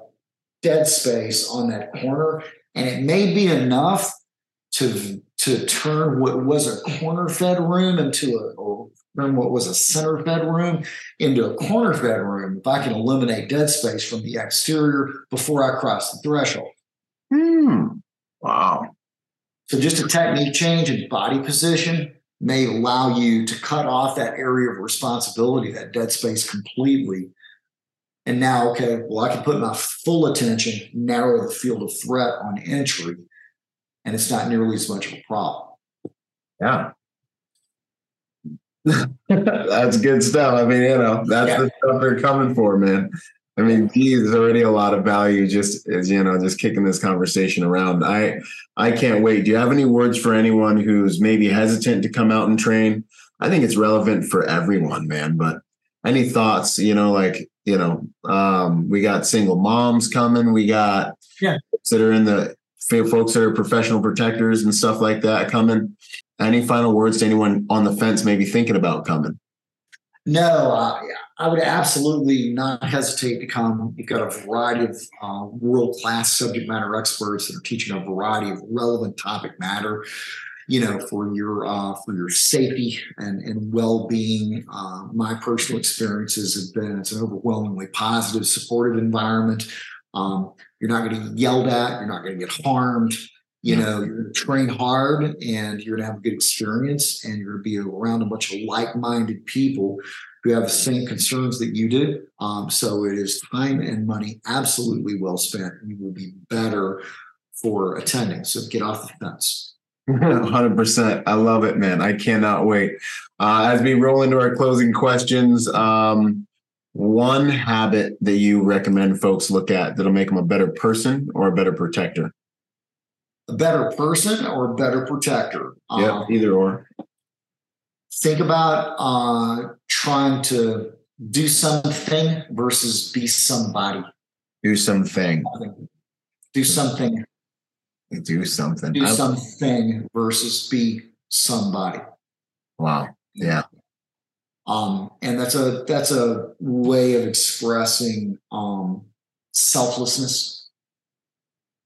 dead space on that corner. And it may be enough to to turn what was a corner fed room into a or turn what was a center fed room into a corner fed room if I can eliminate dead space from the exterior before I cross the threshold. Hmm. Wow. So just a technique change in body position may allow you to cut off that area of responsibility, that dead space completely. And now, okay, well, I can put my full attention, narrow the field of threat on entry, and it's not nearly as much of a problem. Yeah. that's good stuff. I mean, you know, that's Yeah. the stuff they're coming for, man. I mean, geez, there's already a lot of value just as you know, just kicking this conversation around. I I can't wait. Do you have any words for anyone who's maybe hesitant to come out and train? I think it's relevant for everyone, man. But any thoughts, you know, like, you know, um, we got single moms coming, we got Yeah. folks that are in the folks that are professional protectors and stuff like that coming. Any final words to anyone on the fence maybe thinking about coming? No, uh, I would absolutely not hesitate to come. You've got a variety of uh, world class subject matter experts that are teaching a variety of relevant topic matter. You know, for your uh, for your safety and and well being. Uh, my personal experiences have been it's an overwhelmingly positive, supportive environment. Um, you're not going to get yelled at. You're not going to get harmed. You know, you're going to train hard and you're going to have a good experience and you're going to be around a bunch of like minded people who have the same concerns that you do. Um, so it is time and money absolutely well spent. You will be better for attending. So get off the fence. 100%. I love it, man. I cannot wait. Uh, as we roll into our closing questions, um, one habit that you recommend folks look at that'll make them a better person or a better protector? A better person or a better protector. Yeah, Um, either or. think about uh, trying to do something versus be somebody. Do something. Do something. Do something. Do something versus be somebody. wow. Yeah. um, and that's a that's a way of expressing um, selflessness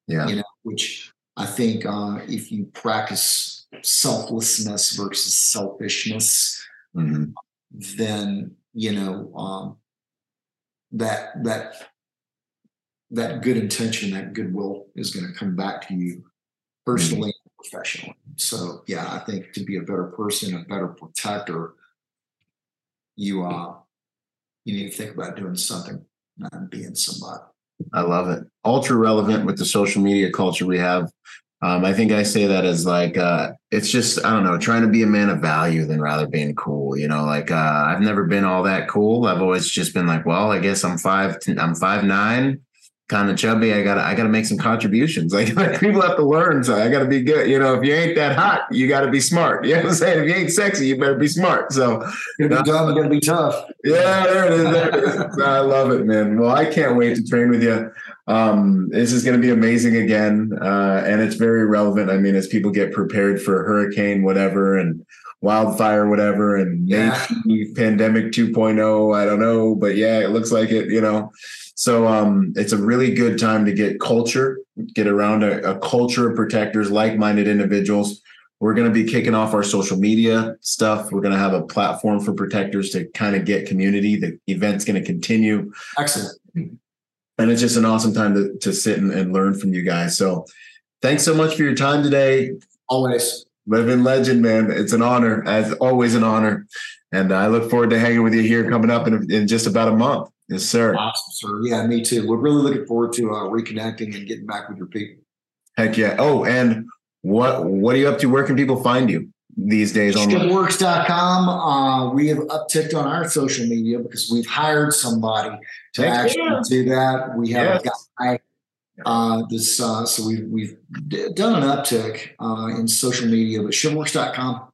Yeah. you know which i think uh, if you practice selflessness versus selfishness Mhm. then you know um, that that that good intention that goodwill is going to come back to you personally and professionally so yeah i think to be a better person a better protector you uh you need to think about doing something not being somebody I love it. Ultra relevant with the social media culture we have. Um, I think I say that as like uh, it's just I don't know, trying to be a man of value than rather being cool. You know, like uh, I've never been all that cool. I've always just been like, well, I guess I'm five, I'm five nine, kind of chubby. I gotta I gotta make some contributions. Like, people have to learn, so I gotta be good. You know, if you ain't that hot, you gotta be smart. You know what I'm saying? If you ain't sexy, you better be smart. So you're gonna be dumb, you're gonna be tough yeah, there it is. There it is. I love it, man. Well, I can't wait to train with you. Um, this is going to be amazing again, uh, and it's very relevant. I mean, as people get prepared for hurricane, whatever, and wildfire, whatever, and Yeah. maybe pandemic 2.0. I don't know, but yeah, it looks like it. You know, so um, it's a really good time to get culture, get around a, a culture of protectors, like-minded individuals. We're going to be kicking off our social media stuff. We're going to have a platform for protectors to kind of get community. The event's going to continue Excellent. and it's just an awesome time to, to sit and, and learn from you guys. So thanks so much for your time today. Always. Living legend, man. It's an honor, as always, an honor. And I look forward to hanging with you here coming up in, in just about a month. Yes, sir. Awesome, sir. Yeah, me too. We're really looking forward to uh, reconnecting and getting back with your people. Heck yeah. Oh, and what what are you up to? Where can people find you these days? ShivWorks.com. Uh, we have upticked on our social media because we've hired somebody to Heck actually yeah. do that. We have Yes. a guy. Uh, this uh, so we've we've done an uptick uh, in social media, but shivworks.com.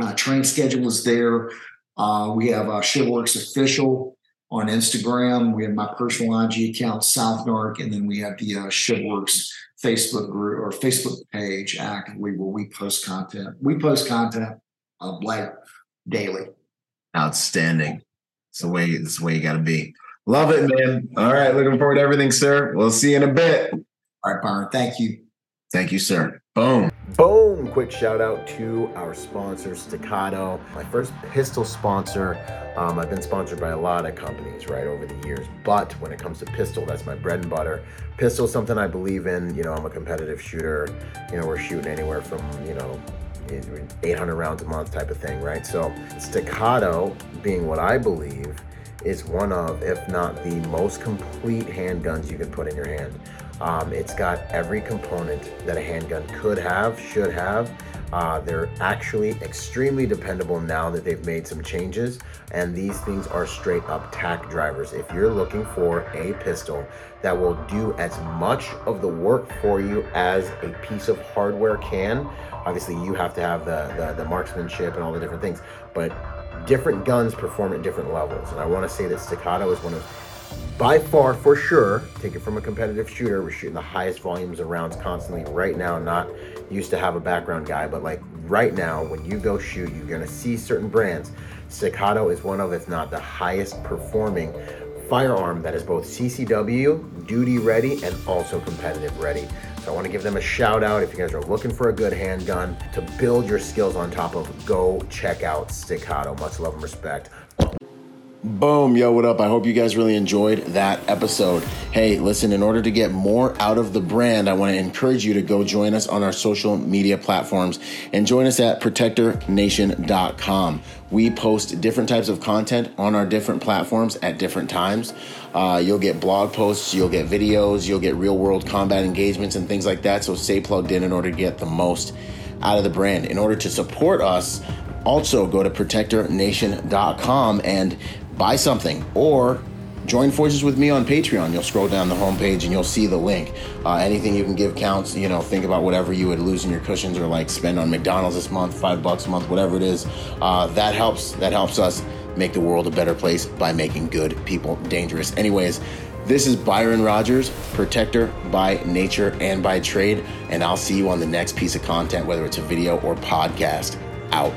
Uh, train schedule is there. Uh, we have uh, Shipworks official on Instagram. We have my personal IG account, SouthNarc, and then we have the uh, ShivWorks Facebook group or Facebook page actively where we post content. We post content uh, like daily. Outstanding. It's the way it's the way you gotta be. Love it, man. All right. Looking forward to everything, sir. We'll see you in a bit. All right, Byron. Thank you. Thank you, sir. Boom. Boom! Quick shout out to our sponsor, Staccato, my first pistol sponsor. Um, I've been sponsored by a lot of companies, right, over the years. But when it comes to pistol, that's my bread and butter. Pistol is something I believe in. You know, I'm a competitive shooter. You know, we're shooting anywhere from, you know, 800 rounds a month type of thing, right? So, Staccato, being what I believe, is one of, if not the most complete handguns you can put in your hand. Um, it's got every component that a handgun could have, should have. Uh, they're actually extremely dependable now that they've made some changes, and these things are straight up tack drivers. If you're looking for a pistol that will do as much of the work for you as a piece of hardware can, obviously you have to have the, the, the marksmanship and all the different things, but different guns perform at different levels. And I want to say that Staccato is one of by far for sure take it from a competitive shooter we're shooting the highest volumes of rounds constantly. Right now not used to have a background guy but like right now when you go shoot you're going to see certain brands. Staccato is one of if not the highest performing firearm that is both ccw duty ready and also competitive ready. So i want to give them a shout out if you guys are looking for a good handgun to build your skills on top of go check out staccato much love and respect Boom, yo, what up? I hope you guys really enjoyed that episode. Hey, listen, in order to get more out of the brand, I want to encourage you to go join us on our social media platforms and join us at protectornation.com. We post different types of content on our different platforms at different times. Uh, you'll get blog posts, you'll get videos, you'll get real world combat engagements and things like that. So stay plugged in in order to get the most out of the brand. In order to support us, also go to protectornation.com and buy something or join forces with me on patreon. You'll scroll down the homepage and you'll see the link. Uh, anything you can give counts you know think about whatever you would lose in your cushions or like spend on mcdonald's this month five bucks a month whatever it is. Uh, that helps that helps us make the world a better place by making good people dangerous. Anyways this is byron rogers protector by nature and by trade and i'll see you on the next piece of content whether it's a video or podcast. Out